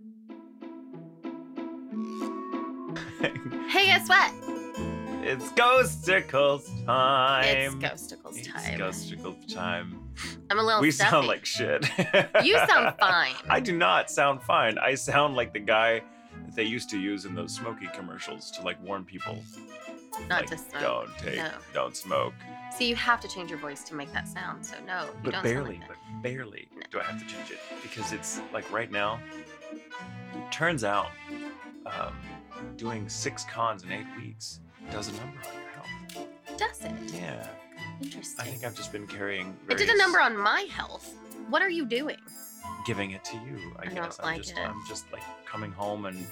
Hey, guess what? It's Ghostacles time. It's Ghostacles time. It's. Ghostacles time. I'm a little we stuffy. sound like shit. You sound fine. I do not sound fine. I sound like the guy that they used to use in those smoky commercials to like warn people. Not like, to smoke. Don't take, No. don't smoke. See, you have to change your voice to make that sound. So no, you But don't barely, sound like but barely No. do I have to change it because it's like right now. Turns out, um, doing six cons in eight weeks does a number on your health. Does it? Yeah, Interesting. I think I've just been carrying. It did a number on my health. What are you doing? giving it to you. I, I guess I'm like just it. I'm just like coming home and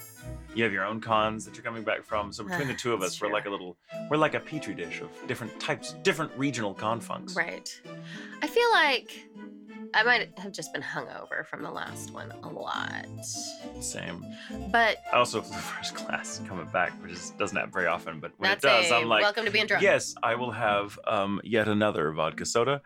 you have your own cons that you're coming back from. So between the two of us, we're like a little we're like a petri dish of different types, different regional con funks. Right. I feel like I might have just been hungover from the last one a lot. Same. But I also flew first class coming back, which is, doesn't happen very often, but when it does, I'm like, welcome to being drunk. yes, I will have um, yet another vodka soda.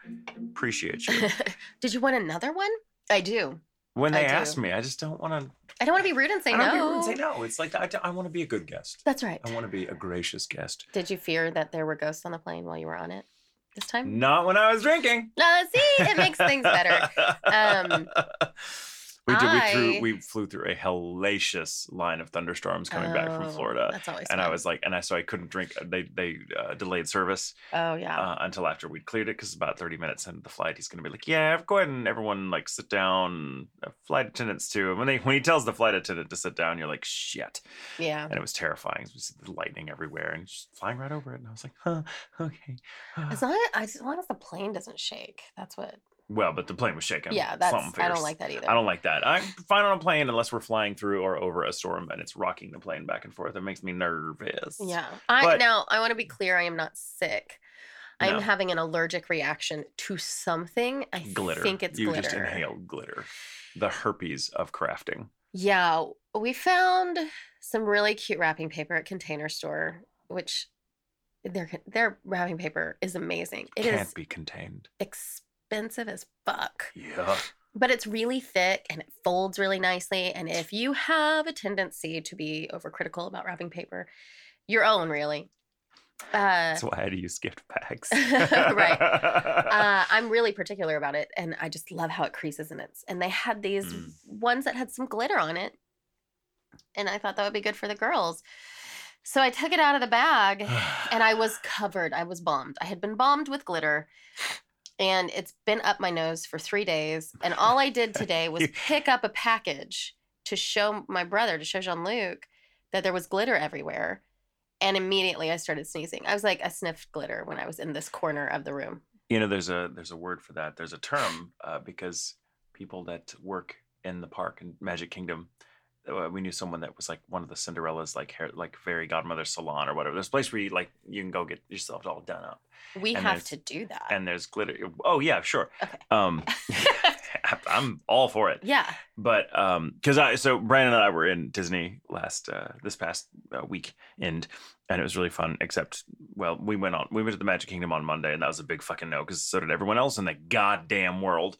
Appreciate you. Did you want another one? I do. When I they do. ask me, I just don't want to. I don't want to be rude and say I don't no. want to say no. It's like I, want to be a good guest. That's right. I want to be a gracious guest. Did you fear that there were ghosts on the plane while you were on it this time? Not when I was drinking. No, see, it makes things better. Um, we did. We threw. We flew through a hellacious line of thunderstorms coming back from Oh, Florida, That's always and I was like, and I so I couldn't drink. They they uh, delayed service Oh yeah. uh, until after we'd cleared it because about thirty minutes into the flight, he's gonna be like, yeah, go ahead and everyone like sit down. Uh, flight attendants too. And when they when he tells the flight attendant to sit down, you're like, shit. yeah. And it was terrifying. It was the lightning everywhere and just flying right over it. And I was like, huh, okay. As long as, as long as the plane doesn't shake, that's what. Well, but the plane was shaking. Yeah, that's. Something I don't like that either. I don't like that. I'm fine on a plane unless we're flying through or over a storm and it's rocking the plane back and forth. It makes me nervous. Yeah. I But- now I want to be clear. I am not sick. I'm No. having an allergic reaction to something. I Glitter. think it's glitter. you glitter. just inhaled glitter. The herpes of crafting. Yeah, we found some really cute wrapping paper at Container Store, which their their wrapping paper is amazing. It is Can't be contained. expensive as fuck, Yeah. but it's really thick and it folds really nicely. And if you have a tendency to be overcritical about wrapping paper, your own really. Uh, That's why I had to use gift bags. Right. uh, I'm really particular about it, and I just love how it creases in it. And they had these Mm. ones that had some glitter on it, and I thought that would be good for the girls. So I took it out of the bag, and I was covered. I was bombed. I had been bombed with glitter, and it's been up my nose for three days. And all I did today was pick up a package to show my brother, to show Jean Luc, that there was glitter everywhere. And immediately I started sneezing. I was like, I sniffed glitter when I was in this corner of the room. you know there's a there's a word for that there's a term uh, because people that work in the park in magic kingdom we knew someone that was like one of the cinderella's like hair like fairy godmother salon or whatever there's a place where you like you can go get yourself all done up We And have to do that. and there's glitter oh yeah sure Okay. um i'm all for it yeah. but um because i so brandon and i were in disney last uh this past uh, week and and it was really fun except well we went on we went to the magic kingdom on monday and that was a big fucking no because so did everyone else in the goddamn world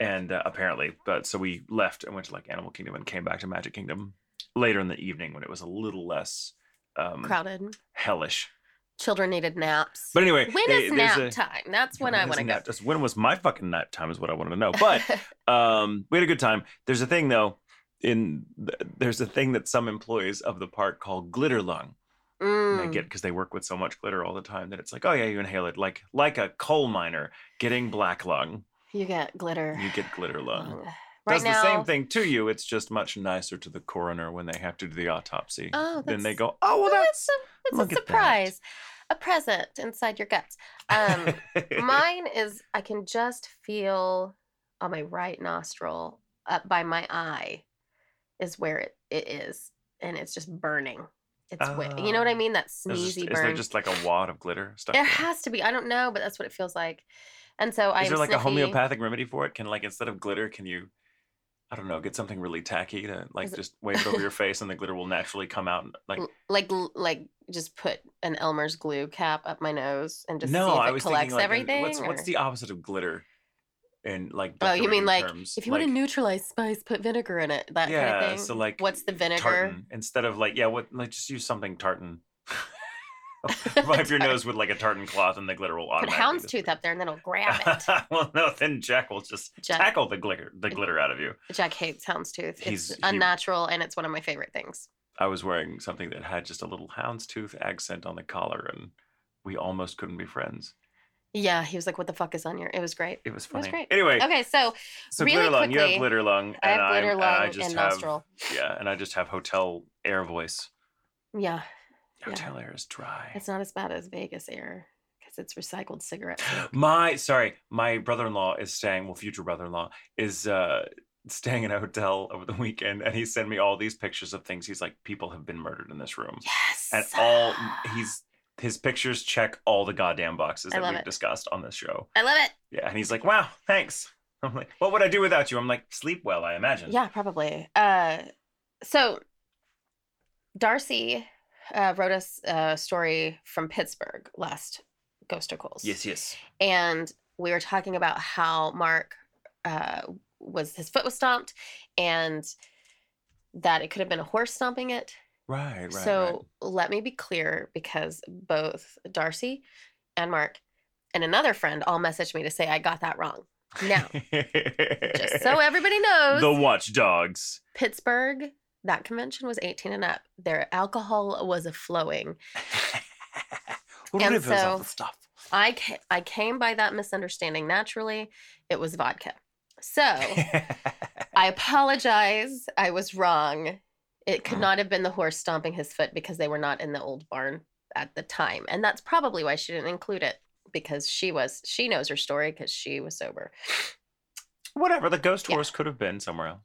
and uh, apparently but so we left and went to like animal kingdom and came back to magic kingdom later in the evening when it was a little less um Crowded. hellish Children needed naps. but anyway when they- is nap a- time? That's when I is want to go. just when was my fucking nap time is what i want to know but um, we had a good time. There's a thing though, in there's a thing that some employees of the park call glitter lung. Mm. get because they work with so much glitter all the time that it's like, oh yeah, you inhale it like like a coal miner getting black lung. You get glitter. You get glitter lung. Right Does now, the same thing to you. It's just much nicer to the coroner when they have to do the autopsy. Oh, then they go, oh well, Well, that's it's a, it's look a at that. surprise, a present inside your guts. Um, mine is I can just feel on my right nostril, up by my eye, is where it, it is, and it's just burning. It's wi- you know what I Oh. mean? That There's just- sneezy is there just like a wad of glitter stuff? There has to be. I don't know, but that's what it feels like. And so I'm Is there like sniffy. a homeopathic remedy for it? Can like instead of glitter, can you, I don't know, get something really tacky to like just wave over your face and the glitter will naturally come out? And, like L- like like just put an Elmer's glue cap up my nose and just no, see if I it was collects like everything. what's what's or- the opposite of glitter? in like Oh, you mean like terms. if you want to neutralize spice, put vinegar in it. That yeah, kind of thing. so like what's the vinegar? tartan instead of like yeah, what like just use something tartan. Wipe your nose with like a tartan cloth, and the glitter will Put automatically. houndstooth up there, and then it'll grab it. well, no, then Jack will just Jack- tackle the glitter, the glitter out of you. Jack hates houndstooth. He's- It's he- unnatural, and it's one of my favorite things. I was wearing something that had just a little houndstooth accent on the collar, and we almost couldn't be friends. Yeah, he was like, "What the fuck is on your?" It was great. It was It was funny. great. Anyway, Okay, so so really glitter lung, you have glitter lung, I have and glitter and lung I just and have nostril. yeah, and I just have hotel air voice. Yeah, Yeah. Hotel air is dry. it's not as bad as Vegas air because it's recycled cigarette smoke. My sorry, my brother-in-law is staying. Well, future brother-in-law is uh staying in a hotel over the weekend, and he sent me all these pictures of things. He's like, people have been murdered in this room, Yes. and all he's his pictures check all the goddamn boxes that we've it. discussed on this show. I love it. Yeah, and he's like, wow, thanks. I'm like, what would I do without you? I'm like, sleep well, I imagine. Yeah, probably. Uh, so Darcy uh, wrote us a story from Pittsburgh last Ghostacles. Yes, yes. and we were talking about how Mark uh, was his foot was stomped, and that it could have been a horse stomping it. Right, right. so let me be clear, because both Darcy and Mark and another friend all messaged me to say I got that wrong. Now, just so everybody knows, the watchdogs. Pittsburgh. That convention was 18 and up. Their alcohol was a flowing. And so- of the stuff. I ca- I came by that misunderstanding naturally. It was vodka. So I apologize. I was wrong. It could Mm. not have been the horse stomping his foot because they were not in the old barn at the time. And that's probably why she didn't include it because she was she knows her story because she was sober. Whatever, the ghost Yeah. horse could have been somewhere else.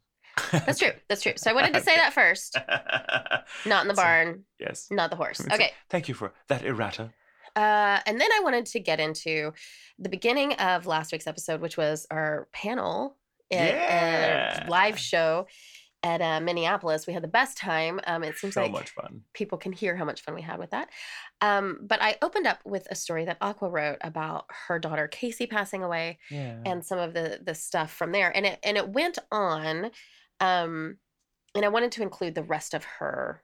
That's true. That's true. So I wanted to say that first. Not in the So- barn, yes. not the horse. Okay. Thank you for that errata. Uh, and then I wanted to get into the beginning of last week's episode, which was our panel at Yeah. a live show at uh, Minneapolis. We had the best time. Um, it seems So like much fun. people can hear how much fun we had with that. Um, but I opened up with a story that Aqua wrote about her daughter Casey passing away Yeah. and some of the the stuff from there. And it and it went on. Um, and I wanted to include the rest of her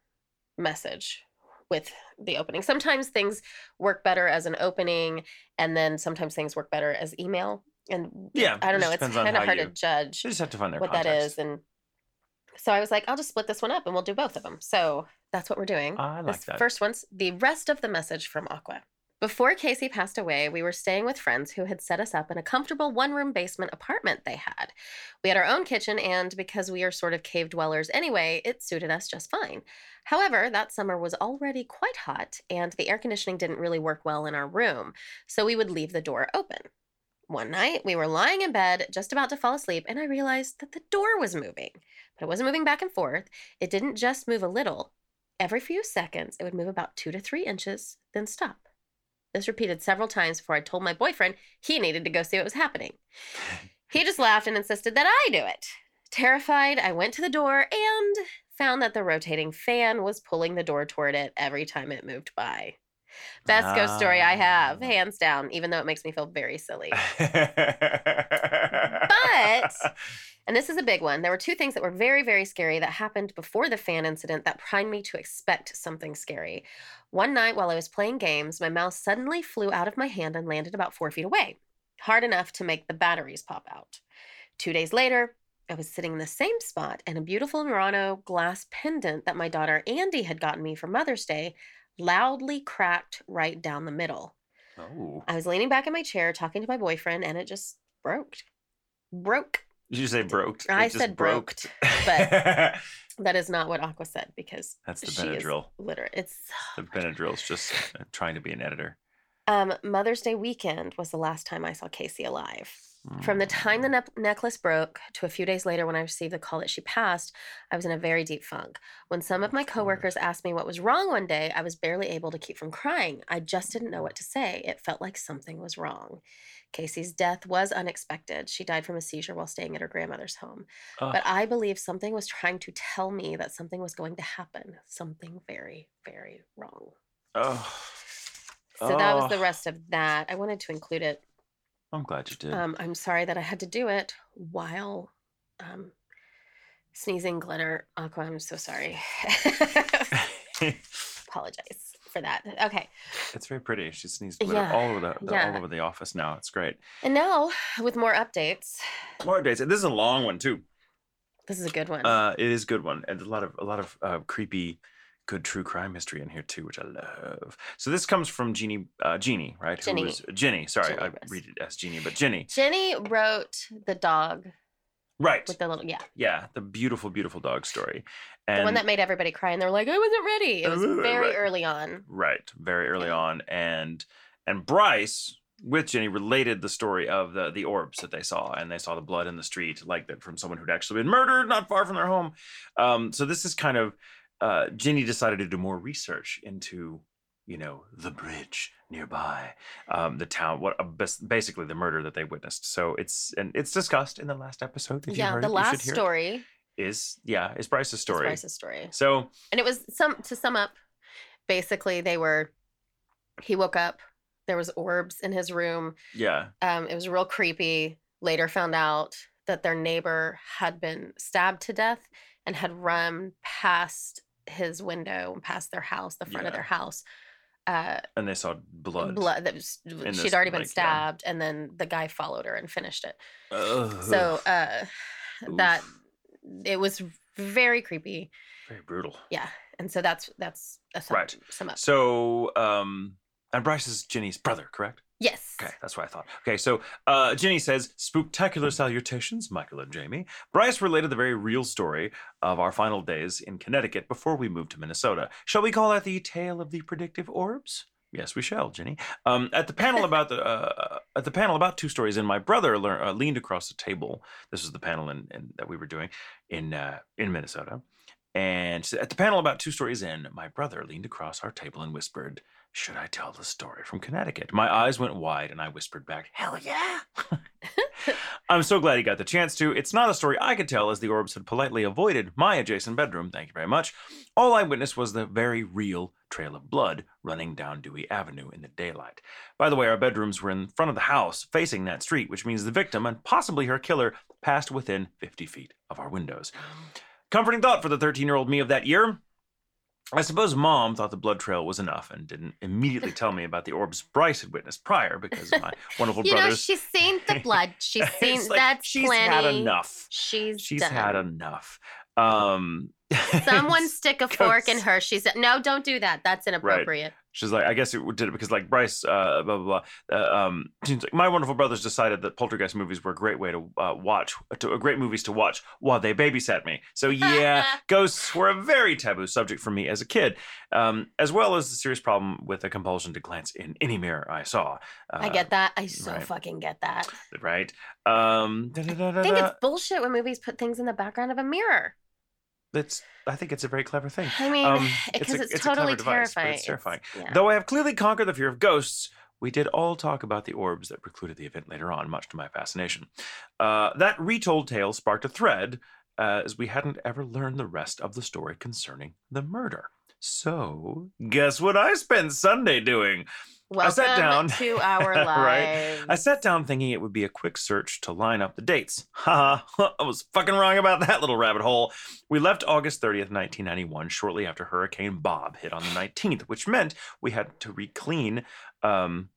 message with the opening. Sometimes things work better as an opening, and then sometimes things work better as email. And Yeah, I don't know. It's kind of hard you- to judge you just have to find their what context. that is. And so I was like, I'll just split this one up and we'll do both of them. So that's what we're doing. I like this that. first one's the rest of the message from Aqua. Before Casey passed away, we were staying with friends who had set us up in a comfortable one room basement apartment they had. We had our own kitchen, and because we are sort of cave dwellers anyway, it suited us just fine. However, that summer was already quite hot, and the air conditioning didn't really work well in our room, so we would leave the door open. One night, we were lying in bed, just about to fall asleep, and I realized that the door was moving. But it wasn't moving back and forth. It didn't just move a little. Every few seconds, it would move about two to three inches, then stop. This repeated several times before I told my boyfriend he needed to go see what was happening. He just laughed and insisted that I do it. Terrified, I went to the door and found that the rotating fan was pulling the door toward it every time it moved by. Best ghost story I have, Ah. hands down, even though it makes me feel very silly. but And this is a big one. There were two things that were very, very scary that happened before the fan incident that primed me to expect something scary. One night while I was playing games, my mouse suddenly flew out of my hand and landed about four feet away, hard enough to make the batteries pop out. Two days later, I was sitting in the same spot, and a beautiful Murano glass pendant that my daughter Andy had gotten me for Mother's Day loudly cracked right down the middle. oh, I was leaning back in my chair talking to my boyfriend, and it just broke. Broke. did you say broke? I just said broke. but- That is not what Aqua said because that's the she is Benadryl. literate. It's The Benadryl's just uh, trying to be an editor. um, Mother's Day weekend was the last time I saw Casey alive. From the time the ne- necklace broke to a few days later when I received the call that she passed, I was in a very deep funk. When some of my coworkers asked me what was wrong one day, I was barely able to keep from crying. I just didn't know what to say. It felt like something was wrong. Casey's death was unexpected. She died from a seizure while staying at her grandmother's home. Ugh. But I believe something was trying to tell me that something was going to happen. Something very, very wrong. Ugh. So that was the rest of that. I wanted to include it I'm glad you did. Um, I'm sorry that I had to do it while um, sneezing glitter. Aqua, I'm so sorry. Apologize for that. Okay. it's very pretty. She sneezed glitter Yeah, all over the, the yeah. all over the office now. It's great. And now, with more updates, More updates. And this is a long one too. this is a good one. Uh, it is a good one, and a lot of a lot of uh, creepy, good true crime history in here too, which I love. So this comes from Jeannie, uh, Jeannie, right? Ginny. Who was Ginny? Sorry, Ginny I read it as Jeannie, but Ginny, Jenny wrote the dog right? with the little, yeah, yeah, the beautiful, beautiful dog story, the and one that made everybody cry. And they're like, I wasn't ready. It was very right. early on. right, very early Yeah. on, and and Bryce with Ginny related the story of the the orbs that they saw, and they saw the blood in the street, like that from someone who'd actually been murdered not far from their home. Um, so this is kind of uh, Ginny decided to do more research into you know the bridge nearby, um, the town, what uh, basically the murder that they witnessed. So it's and it's discussed in the last episode. If you yeah, heard the it, you last story is yeah is Bryce's story. Bryce's story. So And it was some to sum up, basically they were he woke up, there was orbs in his room. yeah, Um, it was real creepy. Later found out that their neighbor had been stabbed to death and had run past his window and past their house, the front of their house. Uh and they saw blood. blood that was she'd already been like, yeah. stabbed and then the guy followed her and finished it. Ugh. So uh that it was very creepy. very brutal. Yeah. And so that's that's a sum, Right. sum up. So, um, and Bryce is Ginny's brother, correct? Yes. Okay, that's what I thought. Okay, so uh, Ginny says, "Spooktacular salutations, Michael and Jamie." Bryce related the very real story of our final days in Connecticut before we moved to Minnesota. Shall we call that the tale of the predictive orbs? Yes, we shall, Ginny. Um, at the panel about the uh, at the panel about two stories and my brother lear- uh, leaned across the table. This was the panel in, in, that we were doing in uh, in Minnesota. And at the panel about two stories in, my brother leaned across our table and whispered, Should I tell the story from Connecticut? My eyes went wide and I whispered back, Hell yeah. I'm so glad he got the chance to. It's not a story I could tell as the orbs had politely avoided my adjacent bedroom. Thank you very much. All I witnessed was the very real trail of blood running down Dewey Avenue in the daylight. By the way, our bedrooms were in front of the house facing that street, which means the victim and possibly her killer passed within 50 feet of our windows. Comforting thought for the 13 year old me of that year. I suppose mom thought the blood trail was enough and didn't immediately tell me about the orbs Bryce had witnessed prior because of my wonderful You know, she's seen the blood. She's seen like, that's she's plenty. had enough. She's She's done. had enough. Um, Someone stick a fork in her. She said, "No, don't do that. That's inappropriate." She's like, I guess it did it because like Bryce, uh, blah blah blah. Uh, um, she's like, my wonderful brothers decided that poltergeist movies were a great way to uh, watch, to uh, great movies to watch while they babysat me. So yeah, ghosts were a very taboo subject for me as a kid, um, as well as the serious problem with a compulsion to glance in any mirror I saw. Uh, I get that. I so right. fucking get that. right. Um, I think it's bullshit when movies put things in the background of a mirror. It's, I think it's a very clever thing. I mean, Um, because a- it's, a clever totally device, but terrifying. It's terrifying. yeah. Though I have clearly conquered the fear of ghosts, we did all talk about the orbs that precluded the event later on, much to my fascination. Uh, that retold tale sparked a thread, uh, as we hadn't ever learned the rest of the story concerning the murder. So, guess what I spent Sunday doing? Welcome sat down- to our Right. I sat down thinking it would be a quick search to line up the dates. Ha ha, I was fucking wrong about that little rabbit hole. We left August 30th, 1991, shortly after Hurricane Bob hit on the 19th, which meant we had to re-clean. Um,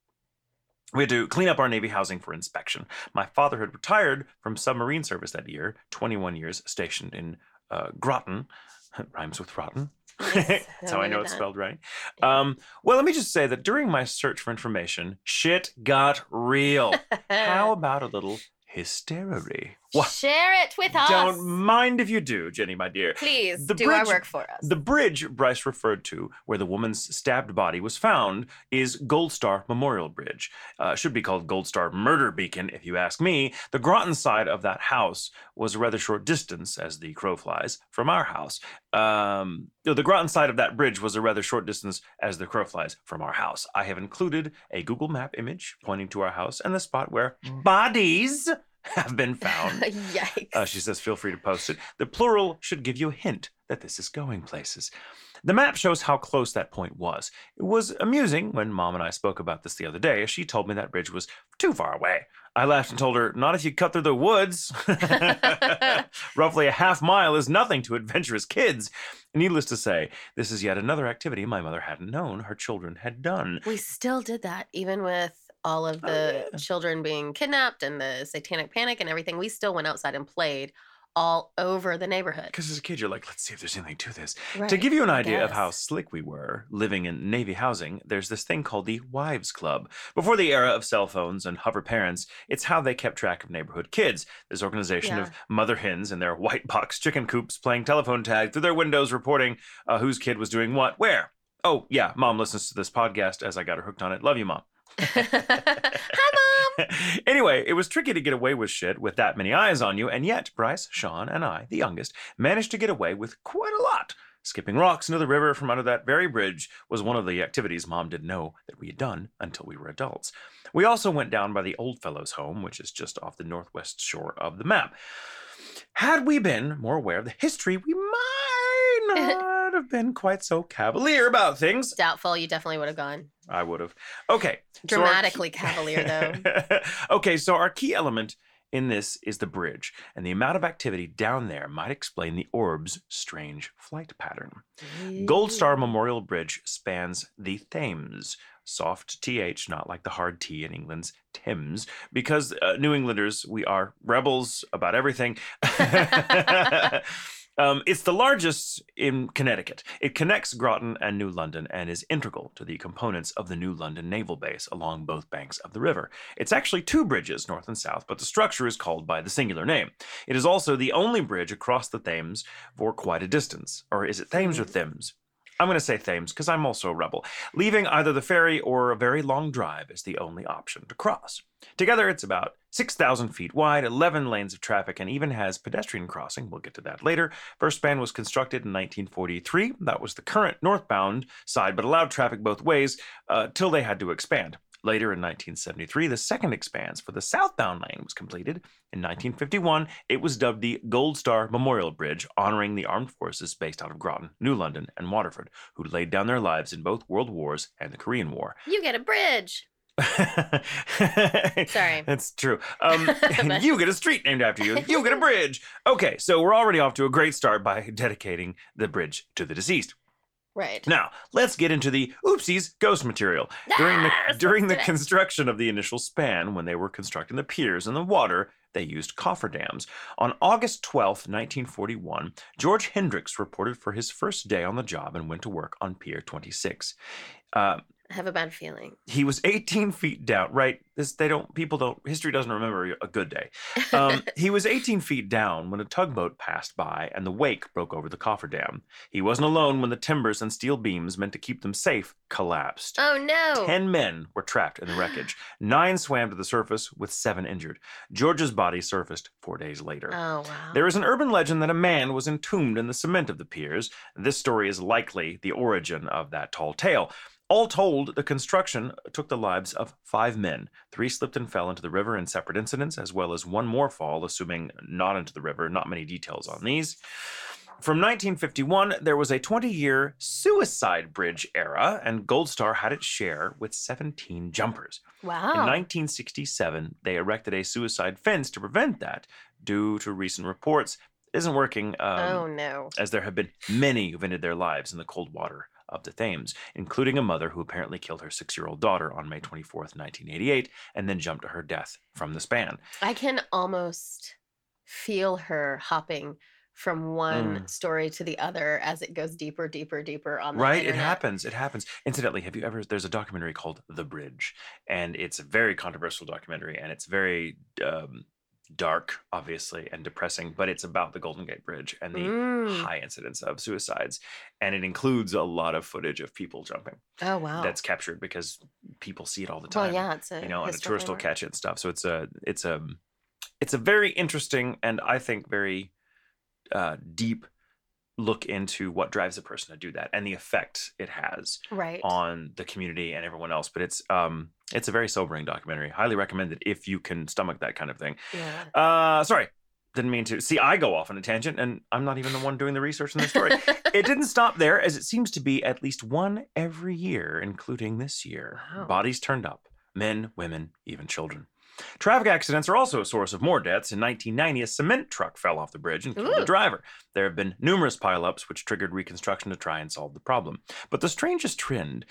we had to clean up our Navy housing for inspection. My father had retired from submarine service that year, 21 years stationed in uh, Groton. Rhymes with rotten. That's how I know it's that. spelled right. Yeah. Um, well, let me just say that during my search for information, shit got real. How about a little histerrory? What? Share it with us. Don't mind if you do, Jenny, my dear. Please The do our bridge- work for us. The bridge Bryce referred to, where the woman's stabbed body was found, is Gold Star Memorial Bridge. Uh, should be called Gold Star Murder Beacon, if you ask me. The Groton side of that house was a rather short distance, as the crow flies, from our house. Um, no, the Groton side of that bridge was a rather short distance, as the crow flies, from our house. I have included a Google Map image pointing to our house and the spot where bodies have been found. Yikes. Uh, she says, feel free to post it. The plural should give you a hint that this is going places. The map shows how close that point was. It was amusing when mom and I spoke about this the other day, she told me that bridge was too far away. I laughed and told her, Not if you cut through the woods. Roughly a half mile is nothing to adventurous kids. Needless to say, this is yet another activity my mother hadn't known her children had done. We still did that, even with all of Oh, the yeah. children being kidnapped and the satanic panic and everything. We still went outside and played all over the neighborhood. Because as a kid, you're like, let's see if there's anything to this. Right. To give you an idea of how slick we were living in Navy housing, there's this thing called the Wives Club. Before the era of cell phones and hover parents, it's how they kept track of neighborhood kids. This organization of mother hens in their white box chicken coops playing telephone tag through their windows, reporting uh, whose kid was doing what, where. Oh, yeah, mom listens to this podcast as I got her hooked on it. Love you, mom. Hi, mom. anyway, it was tricky to get away with shit with that many eyes on you, and yet Bryce, Sean, and I, the youngest, managed to get away with quite a lot. Skipping rocks into the river from under that very bridge was one of the activities Mom didn't know that we had done until we were adults. We also went down by the old fellow's home, which is just off the northwest shore of the map. Had we been more aware of the history, we might not have been quite so cavalier about things. Doubtful. You definitely would have gone. I would have. Okay. so Dramatically key- cavalier, though. okay, so our key element in this is the bridge, and the amount of activity down there might explain the orb's strange flight pattern. Gold Star Memorial Bridge spans the Thames. Soft TH, not like the hard T in England's Thames, because uh, New Englanders, we are rebels about everything. um, it's the largest in Connecticut. It connects Groton and New London and is integral to the components of the New London Naval Base along both banks of the river. It's actually two bridges, north and south, but the structure is called by the singular name. It is also the only bridge across the Thames for quite a distance. Or is it Thames or Thames? I'm going to say Thames because I'm also a rebel. Leaving either the ferry or a very long drive is the only option to cross. Together, it's about 6,000 feet wide, 11 lanes of traffic, and even has pedestrian crossing. We'll get to that later. First span was constructed in 1943. That was the current northbound side, but allowed traffic both ways uh, till they had to expand. Later in 1973, the second expanse for the southbound lane was completed. In 1951, it was dubbed the Gold Star Memorial Bridge, honoring the armed forces based out of Groton, New London, and Waterford, who laid down their lives in both World Wars and the Korean War. You get a bridge. Sorry. That's true. Um, But- you get a street named after you. You get a bridge. Okay, so we're already off to a great start by dedicating the bridge to the deceased. Right. Now, let's get into the oopsies ghost material. During the Yes, during the construction of the initial span, when they were constructing the piers and the water, they used cofferdams. On August 12th, 1941, George Hendricks reported for his first day on the job and went to work on Pier 26. Uh, I have a bad feeling. he was 18 feet down. Right? This they don't. People don't. History doesn't remember a good day. Um, he was 18 feet down when a tugboat passed by and the wake broke over the cofferdam. He wasn't alone when the timbers and steel beams meant to keep them safe collapsed. oh no. Ten men were trapped in the wreckage. Nine swam to the surface, with seven injured. George's body surfaced four days later. Oh wow. There is an urban legend that a man was entombed in the cement of the piers. This story is likely the origin of that tall tale. All told, the construction took the lives of five men. Three slipped and fell into the river in separate incidents, as well as one more fall, assuming not into the river. Not many details on these. From 1951, there was a 20 year suicide bridge era, and Gold Star had its share with 17 jumpers. wow. In 1967, they erected a suicide fence to prevent that. Due to recent reports, it isn't working um, oh no. as there have been many who've ended their lives in the cold water of the Thames, including a mother who apparently killed her six year old daughter on May 24th, 1988, and then jumped to her death from the span. I can almost feel her hopping from one Mm. story to the other as it goes deeper, deeper, deeper on the Right? It happens. It happens. Incidentally, have you ever? There's a documentary called The Bridge, and it's a very controversial documentary, and it's very um, dark, obviously, and depressing, but it's about the Golden Gate Bridge and the Mm. high incidence of suicides. And it includes a lot of footage of people jumping Oh wow. that's captured because people see it all the time. well, yeah, it's a you know, and a tourist will catch it and stuff. So it's a it's a it's a very interesting and I think very uh, deep look into what drives a person to do that and the effect it has right. on the community and everyone else. But it's um it's a very sobering documentary. Highly recommended if you can stomach that kind of thing. Yeah. Uh sorry. Didn't mean to. See, I go off on a tangent, and I'm not even the one doing the research in the story. it didn't stop there, as it seems to be at least one every year, including this year. Wow. Bodies turned up men, women, even children. Traffic accidents are also a source of more deaths. In 1990, a cement truck fell off the bridge and killed the driver. There have been numerous pileups which triggered reconstruction to try and solve the problem. But the strangest trend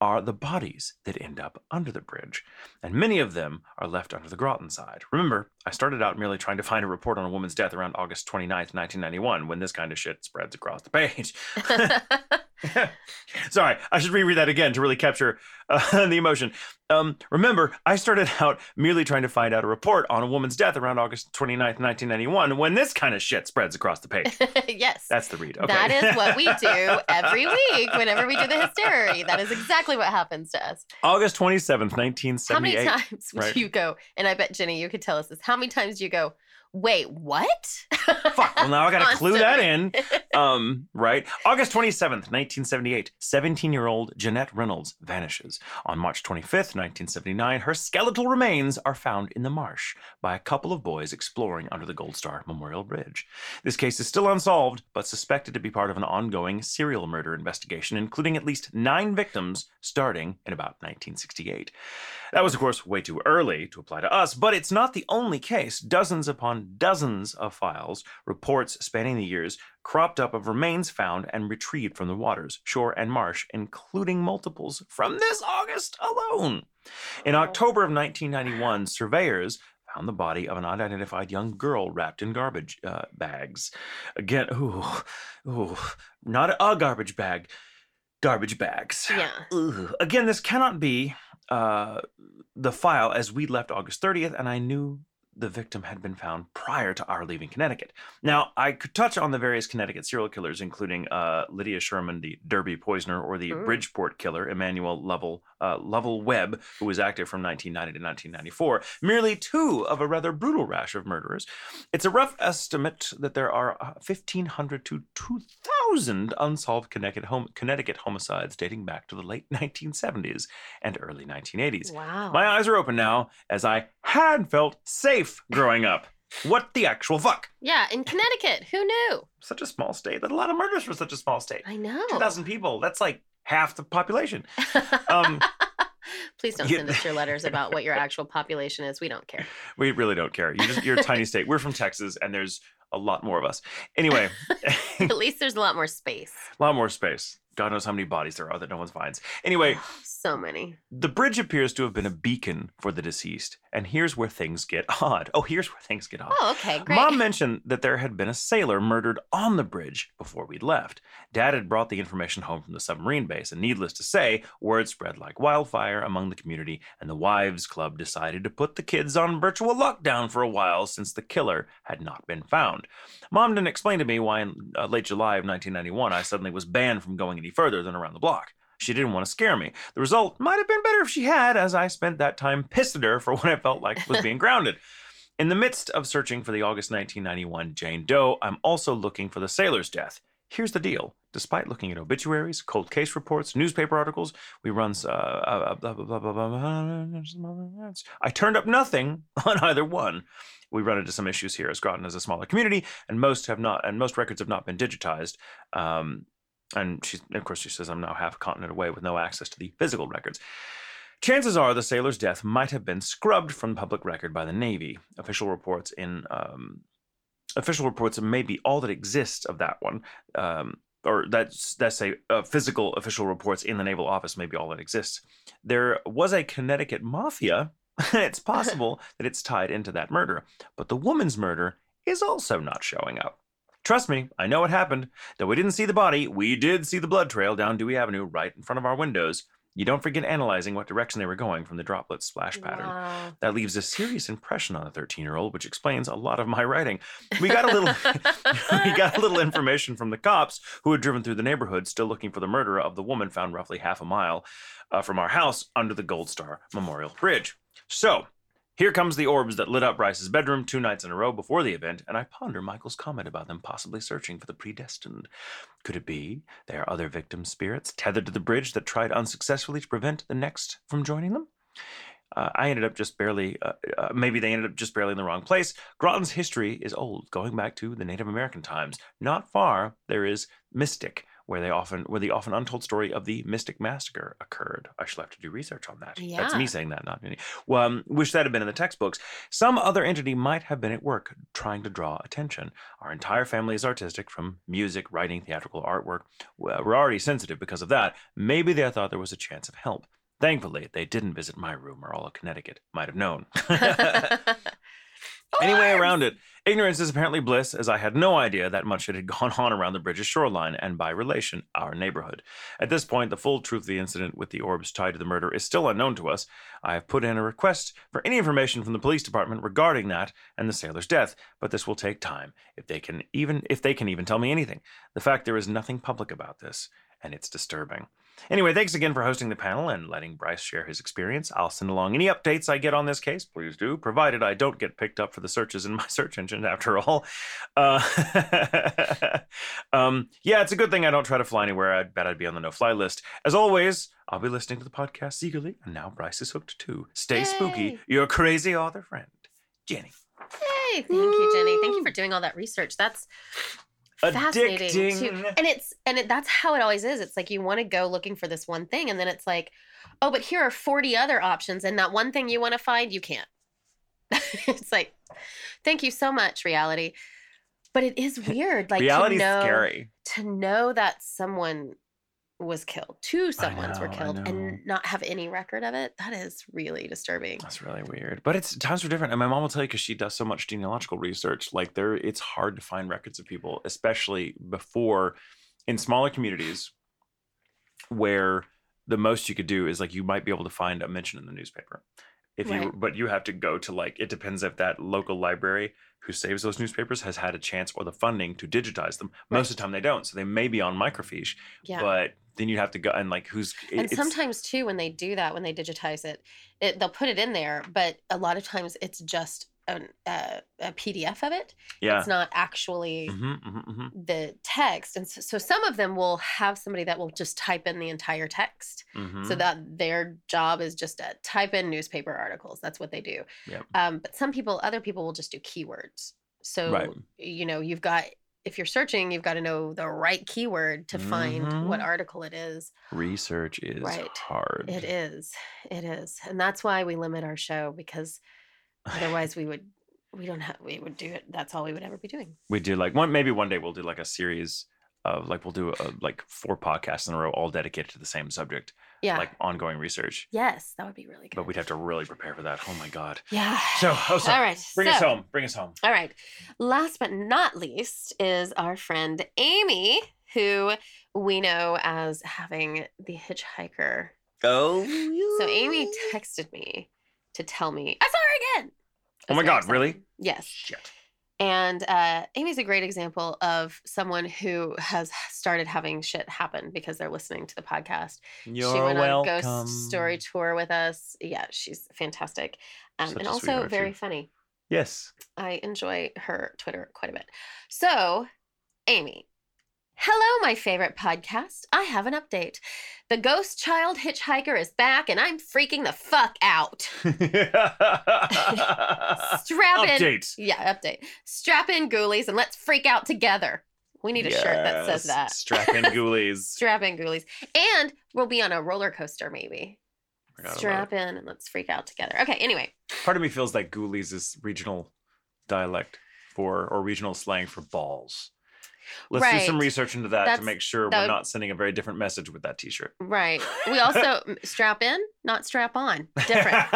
are the bodies that end up under the bridge, and many of them are left under the Groton side. Remember, I started out merely trying to find a report on a woman's death around August 29th, 1991, when this kind of shit spreads across the page. Sorry, I should reread that again to really capture uh, the emotion. Um, remember, I started out merely trying to find out a report on a woman's death around August 29th, 1991, when this kind of shit spreads across the page. yes. That's the read. Okay. That is what we do every week whenever we do the histerrory. That is exactly what happens to us. August 27th, 1978. How many times would Right. you go? And I bet Jenny, you could tell us this. How many times do you go? Wait, what? Fuck. Well, now I got to clue that in. Um, right. August 27th, 1978. 17 year old Jeanette Reynolds vanishes. On March 25th, 1979, her skeletal remains are found in the marsh by a couple of boys exploring under the Gold Star Memorial Bridge. This case is still unsolved, but suspected to be part of an ongoing serial murder investigation, including at least nine victims starting in about 1968. That was, of course, way too early to apply to us, but it's not the only case. Dozens upon dozens of files, reports spanning the years, cropped up of remains found and retrieved from the waters, shore, and marsh, including multiples from this August alone. In October of 1991, surveyors found the body of an unidentified young girl wrapped in garbage uh, bags. Again, ooh, ooh, not a garbage bag, garbage bags. Yeah. Again, this cannot be uh, the file as we left August 30th, and I knew the victim had been found prior to our leaving Connecticut. Now, I could touch on the various Connecticut serial killers, including uh, Lydia Sherman, the Derby poisoner, or the Mm. Bridgeport killer, Emmanuel Lovell, uh, Lovell Webb, who was active from 1990 to 1994. Merely two of a rather brutal rash of murderers. It's a rough estimate that there are uh, 1,500 to 2,000 unsolved Connecticut, hom- Connecticut homicides dating back to the late 1970s and early 1980s. Wow. My eyes are open now, as I had felt safe growing up. What the actual fuck? yeah, in Connecticut. Who knew? Such a small state. That a lot of murders for such a small state. I know. 2,000 people. That's like half the population. Um, Please don't send us your letters about what your actual population is. We don't care. We really don't care. You just, you're a tiny state. We're from Texas, and there's a lot more of us. Anyway, At least there's a lot more space. A lot more space. God knows how many bodies there are that no one finds. Anyway, So many. the bridge appears to have been a beacon for the deceased. And here's where things get odd. Oh, here's where things get odd. Oh, okay, great. Mom mentioned that there had been a sailor murdered on the bridge before we'd left. Dad had brought the information home from the submarine base, and needless to say, word spread like wildfire among the community, and the Wives Club decided to put the kids on virtual lockdown for a while since the killer had not been found. Mom didn't explain to me why in uh, late July of 1991 I suddenly was banned from going any further than around the block. She didn't want to scare me. The result might have been better if she had, as I spent that time pissed at her for what I felt like was being grounded. In the midst of searching for the August 1991 Jane Doe, I'm also looking for the sailor's death. Here's the deal. Despite looking at obituaries, cold case reports, newspaper articles, we run. I turned up nothing on either one. We run into some issues here as Groton is a smaller community, and most have not, and most records have not been digitized. Um, and she, of course, she says I'm now half a continent away with no access to the physical records. Chances are the sailor's death might have been scrubbed from public record by the Navy. Official reports in um, official reports may be all that exists of that one, um, or that's that's a uh, physical official reports in the naval office may be all that exists. There was a Connecticut mafia. it's possible that it's tied into that murder, but the woman's murder is also not showing up. Trust me, I know what happened. Though we didn't see the body, we did see the blood trail down Dewey Avenue right in front of our windows. You don't forget analyzing what direction they were going from the droplet splash pattern. Wow. That leaves a serious impression on a 13 year old, which explains a lot of my writing. We got a little we got a little information from the cops who had driven through the neighborhood still looking for the murderer of the woman found roughly half a mile uh, from our house under the Gold Star Memorial Bridge. So, here comes the orbs that lit up Bryce's bedroom two nights in a row before the event, and I ponder Michael's comment about them possibly searching for the predestined. Could it be there are other victim spirits tethered to the bridge that tried unsuccessfully to prevent the next from joining them? Uh, I ended up just barely, uh, uh, maybe they ended up just barely in the wrong place. Groton's history is old, going back to the Native American times. Not far, there is Mystic, where they often where the often untold story of the Mystic Massacre occurred. I shall have to do research on that. Yeah. That's me saying that, not me. Well, um, wish that had been in the textbooks. Some other entity might have been at work trying to draw attention. Our entire family is artistic, from music, writing, theatrical artwork. Well, we're already sensitive because of that. Maybe they thought there was a chance of help. Thankfully, they didn't visit my room, or all of Connecticut might have known. Anyway, around it, ignorance is apparently bliss, as I had no idea that much had gone on around the bridge's shoreline and, by relation, our neighborhood. At this point, the full truth of the incident with the orbs tied to the murder is still unknown to us. I have put in a request for any information from the police department regarding that and the sailor's death, but this will take time if they can even if they can even tell me anything. The fact there is nothing public about this, and it's disturbing. Anyway, thanks again for hosting the panel and letting Bryce share his experience. I'll send along any updates I get on this case, please do, provided I don't get picked up for the searches in my search engine after all. Uh, um, yeah, it's a good thing I don't try to fly anywhere. I'd bet I'd be on the no fly list. As always, I'll be listening to the podcast eagerly, and now Bryce is hooked too. Stay spooky, Yay. your crazy author friend, Jenny. Yay! Thank you, Jenny. Thank you for doing all that research. That's fascinating too. And it's and it, that's how it always is. It's like you want to go looking for this one thing, and then it's like, oh, but here are forty other options, and that one thing you want to find, you can't. it's like, thank you so much, reality. But it is weird, like Reality's to know scary. to know that someone was killed, two someone's were know, I killed, and not have any record of it. That is really disturbing. That's really weird. But it's times are different. And my mom will tell you because she does so much genealogical research. Like there it's hard to find records of people, especially before in smaller communities where the most you could do is like you might be able to find a mention in the newspaper. If you Right. but you have to go to like it depends if that local library who saves those newspapers has had a chance or the funding to digitize them. Most of the time they don't. So they may be on microfiche, Yeah. but then you have to go and like who's it- and sometimes too when they do that when they digitize it, it they'll put it in there but a lot of times it's just an, uh, a pdf of it yeah. it's not actually Mhm, mhm, mhm, the text and so, so some of them will have somebody that will just type in the entire text so mhm. that their job is just to type in newspaper articles that's what they do Yep. um, but some people other people will just do keywords so Right. you know you've got if you're searching you've got to know the right keyword to find what Mhm. article it is research is Right. hard. It is. It is. And that's why we limit our show because otherwise we would we don't have we would do it. That's all we would ever be doing. We do like one maybe one day we'll do like a series of like we'll do a, like four podcasts in a row all dedicated to the same subject, Yeah. like ongoing research. yes, that would be really good. But we'd have to really prepare for that. Oh my god. Yeah. So, oh, so all right. Bring us home. Bring us home. All right. Last but not least is our friend Amy, who we know as having the hitchhiker. Oh. So Amy texted me to tell me I saw her again. Oh my God, really? Yes. Shit. And uh, Amy's a great example of someone who has started having shit happen because they're listening to the podcast. You're she went welcome. on a ghost story tour with us. Yeah, she's fantastic. Um, and also very too. funny. Yes. I enjoy her Twitter quite a bit. So, Amy, hello, my favorite podcast. I have an update. The Ghost Child Hitchhiker is back, and I'm freaking the fuck out. Strap in. Update. Yeah, update. Strap in, ghoulies, and let's freak out together. We need a shirt that says that. Strap in ghoulies. Strap in, ghoulies. And we'll be on a roller coaster, maybe. Strap in and let's freak out together. Okay, anyway. Part of me feels like ghoulies is regional dialect for or regional slang for balls. Let's do some research into that to make sure we're would- not sending a very different message with that t-shirt. Right. We also strap in, not strap on. Different.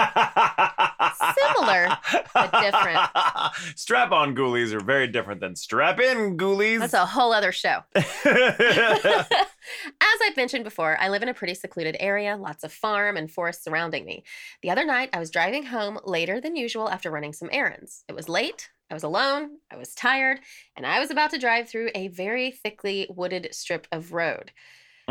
Similar, but different. Strap on ghoulies are very different than strap in ghoulies. That's a whole other show. As I've mentioned before, I live in a pretty secluded area, lots of farm and forest surrounding me. The other night, I was driving home later than usual after running some errands. It was late, I was alone, I was tired, and I was about to drive through a very thickly wooded strip of road.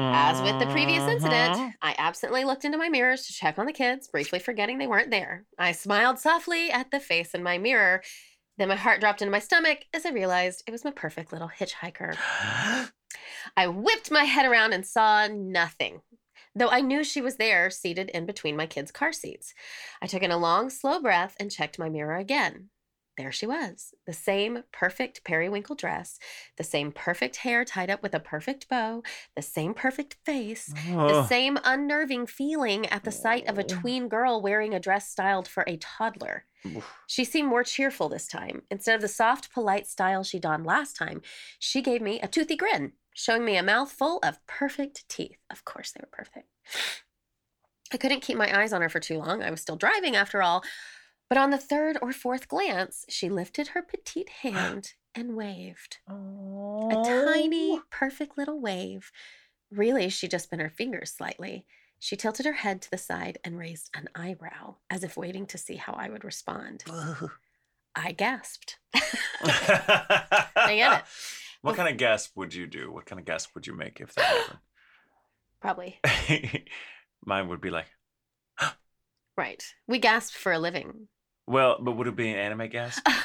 As with the previous incident, mm-hmm. I absently looked into my mirrors to check on the kids, briefly forgetting they weren't there. I smiled softly at the face in my mirror. Then my heart dropped into my stomach as I realized it was my perfect little hitchhiker. I whipped my head around and saw nothing, though I knew she was there, seated in between my kids' car seats. I took in a long, slow breath and checked my mirror again. There she was. The same perfect periwinkle dress, the same perfect hair tied up with a perfect bow, the same perfect face, the same unnerving feeling at the sight of a Oh. tween girl wearing a dress styled for a toddler. She seemed more cheerful this time. Instead of the soft, polite style she donned last time, she gave me a toothy grin, showing me a mouth full of perfect teeth. Of course, they were perfect. I couldn't keep my eyes on her for too long. I was still driving after all. But on the third or fourth glance, she lifted her petite hand and waved. A tiny, oh. perfect little wave. Really, she just bent her fingers slightly. She tilted her head to the side and raised an eyebrow, as if waiting to see how I would respond. I gasped. I get it. What kind of gasp would you do? What kind of gasp would you make if that happened? Probably. Mine would be like, Right. We gasp for a living. Well, but would it be an anime gasp?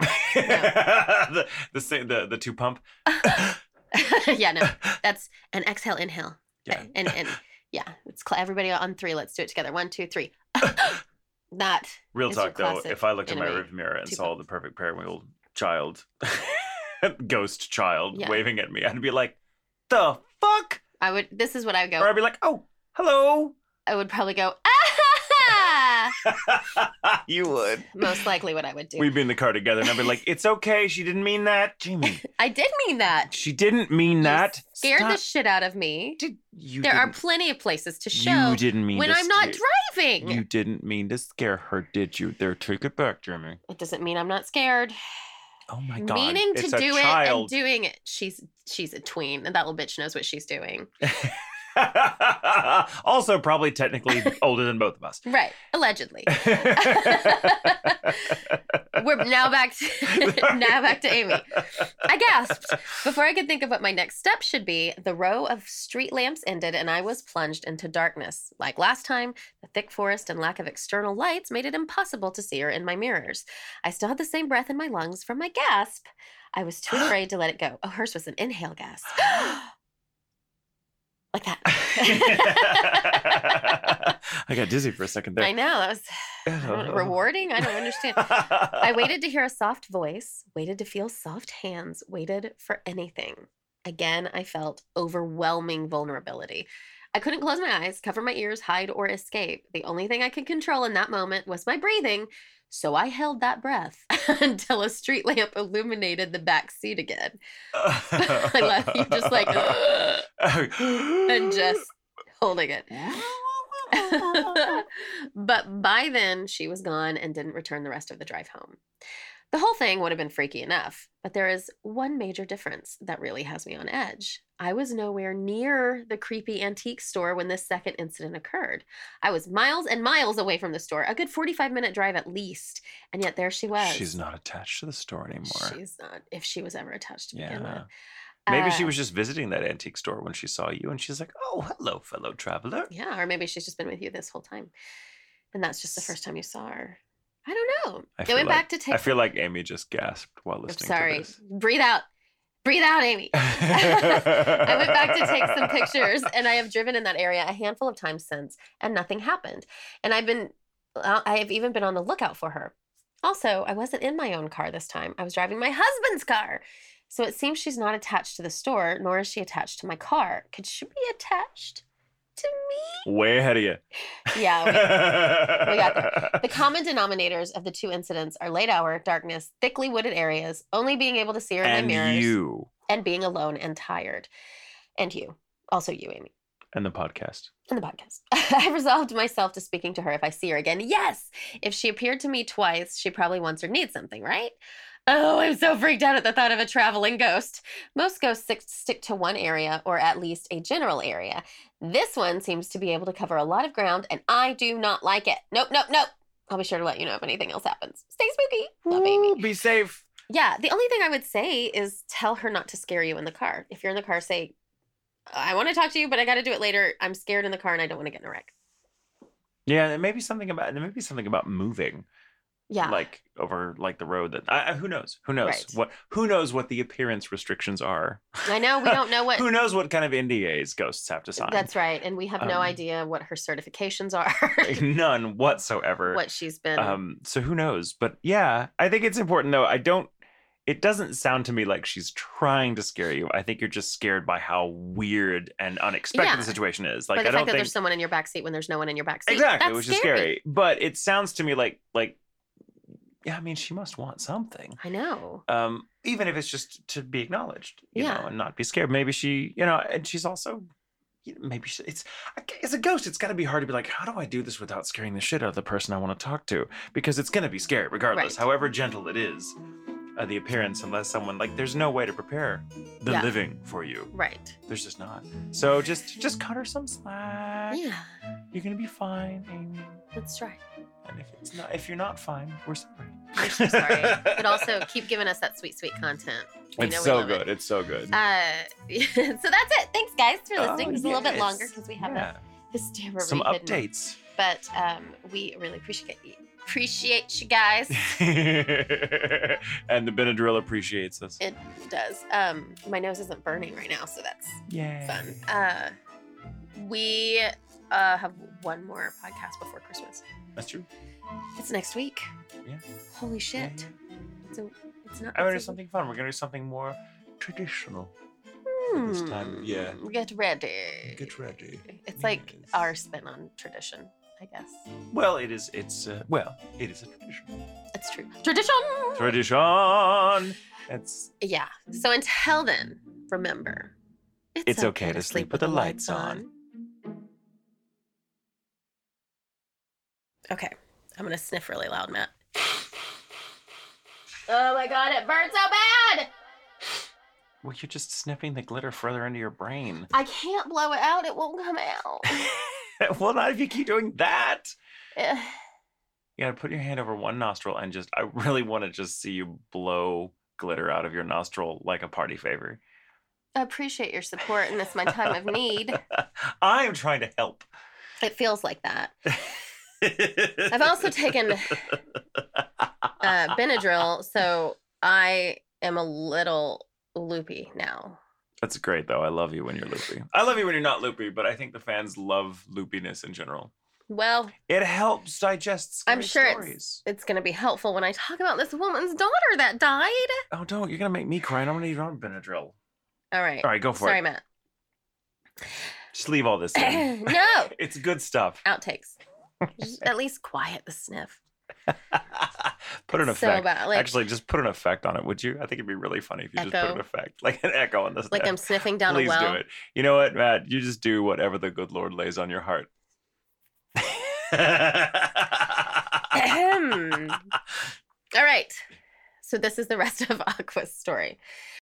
the, the the the two pump. yeah, no. That's an exhale, inhale. Yeah. And, and yeah, it's cl- everybody on three. Let's do it together. One, two, three. that. Real talk though, if I looked in my rearview mirror and two saw pump. the perfect periwinkle child, ghost child Yeah. waving at me, I'd be like, "The fuck?" I would, this is what I would go. Or. I'd be like, "Oh, hello." I would probably go, ah! you would. Most likely what I would do. We'd be in the car together, and I'd be like, "It's okay. She didn't mean that, Jamie. I did mean that. She didn't mean You that. Scared the shit out of me. Did you? there are plenty of places to show You didn't mean when to I'm not scare- driving. You didn't mean to scare her, did you? There, take it back, Jamie. It doesn't mean I'm not scared. Oh my god. Meaning to it's a do it and doing it. She's she's a tween, and that little bitch knows what she's doing. also, probably technically older than both of us. Right, allegedly. We're now back to now back to Amy. I gasped. Before I could think of what my next step should be, the row of street lamps ended and I was plunged into darkness. Like last time, the thick forest and lack of external lights made it impossible to see her in my mirrors. I still had the same breath in my lungs from my gasp. I was too afraid to let it go. Oh, hers was an inhale gasp. like that. I got dizzy for a second there. I know. That was I don't- uh-huh. rewarding. I don't understand. I waited to hear a soft voice, waited to feel soft hands, waited for anything. Again, I felt overwhelming vulnerability. I couldn't close my eyes, cover my ears, hide, or escape. The only thing I could control in that moment was my breathing, so I held that breath until a street lamp illuminated the back seat again. I love you just like and just holding it. but by then, she was gone and didn't return the rest of the drive home. The whole thing would have been freaky enough, but there is one major difference that really has me on edge. I was nowhere near the creepy antique store when this second incident occurred. I was miles and miles away from the store, a good 45 minute drive at least, and yet there she was. She's not attached to the store anymore. She's not, if she was ever attached to begin yeah. with. Maybe she Uh, was just visiting that antique store when she saw you and she's like, oh, hello, fellow traveler. Yeah, or maybe she's just been with you this whole time. And that's just the first time you saw her. I don't know. I I, feel went like- back to take I feel like Amy just gasped while I'm listening this. Sorry. Breathe out. Breathe out, Amy. I went back to take some pictures and I have driven in that area a handful of times since and nothing happened. And I've been I have even been on the lookout for her. Also, I wasn't in my own car this time. I was driving my husband's car. So it seems she's not attached to the store, nor is she attached to my car. Could she be attached to me? Way ahead of you. Yeah, we got The common denominators of the two incidents are late hour, darkness, thickly wooded areas, only being able to see her in and my mirrors, you and being alone and tired. And you. Also you, Amy. and the podcast. And the podcast. I resolved myself to speaking to her if I see her again. Yes! If she appeared to me twice, she probably wants or needs something, right? Oh, I'm so freaked out at the thought of a traveling ghost. Most ghosts stick, to one area or at least a general area. This one seems to be able to cover a lot of ground, and I do not like it. Nope, nope, nope. I'll be sure to let you know if anything else happens. Stay spooky. Love Amy. Be safe. Yeah, the only thing I would say is tell her not to scare you in the car. If you're in the car, say, I want to talk to you, but I got to do it later. I'm scared in the car and I don't want to get in a wreck. Yeah, there may be something about there may be something about moving Yeah. like over like the road that I, who knows who knows Right. what who knows what the appearance restrictions are I know we don't know what. who knows what kind of NDAs ghosts have to sign That's right, and we have no Um, idea what her certifications are, none whatsoever what she's been. um so who knows but yeah i think it's important though i don't it doesn't sound to me like she's trying to scare you i think you're just scared by how weird and unexpected Yeah. the situation is like the i fact don't that think there's someone in your backseat when there's no one in your backseat. exactly That's which is scary but it sounds to me like like yeah i mean she must want something I know. um even if it's just to be acknowledged you Yeah. know and not be scared maybe she you know and she's also maybe she, it's as a ghost it's got to be hard to be like how do i do this without scaring the shit out of the person i want to talk to because it's going to be scary regardless Right. however gentle it is uh, the appearance unless someone like there's no way to prepare the Yeah. living for you Right. there's just not so just just cut her some slack Yeah. you're gonna be fine amy Let's try. and if it's not if you're not fine we're sorry We're so sorry. but also keep giving us that sweet, sweet content. We it's so love it. good it's so good Uh, so that's it. Thanks, guys, for Oh, listening. It was a little bit longer because we have Yeah. a histerrory. some hidden. updates But um, we really appreciate you. Appreciate you guys. and the Benadryl appreciates us. It does. Um, my nose isn't burning right now, so that's Yeah. fun. Uh, we uh, have one more podcast before Christmas. That's true. It's next week. Yeah. Holy shit. yeah. So it's not. I'm gonna do it's a- something fun. We're gonna do something more traditional. for this time of year. Hmm, Get ready. Get ready. It's like Yes. our spin on tradition, I guess. Well, it is. It's uh, well, it is a tradition. It's true. Tradition. Tradition. It's Yeah. So until then, remember, It's okay to sleep with the lights on. Okay. I'm gonna sniff really loud, Matt. Oh my god, it burns so bad! well, you're just sniffing the glitter further into your brain. I can't blow it out, it won't come out. well, not if you keep doing that. Eh, You gotta put your hand over one nostril and just. I really want to just see you blow glitter out of your nostril like a party favor. I appreciate your support in this my time of need. I am trying to help. It feels like that. I've also taken uh, Benadryl, so I am a little loopy now. That's great, though. I love you when you're loopy. I love you when you're not loopy, but I think the fans love loopiness in general. Well, It helps digest I'm sure stories. it's, it's going to be helpful when I talk about this woman's daughter that died. Oh, don't! You're gonna make me cry. and I'm gonna need on Benadryl. All right. All right, go for Sorry, it. Sorry, Matt. Just leave all this in. no. it's good stuff. Outtakes. Just at least quiet the sniff. put an so effect. bad. Like, Actually, just put an effect on it, would you? I think it'd be really funny if you just put an effect, like an echo on this. like I'm sniffing down Please a well. Please do it. You know what, Matt? You just do whatever the good Lord lays on your heart. All right. So this is the rest of Aqua's story.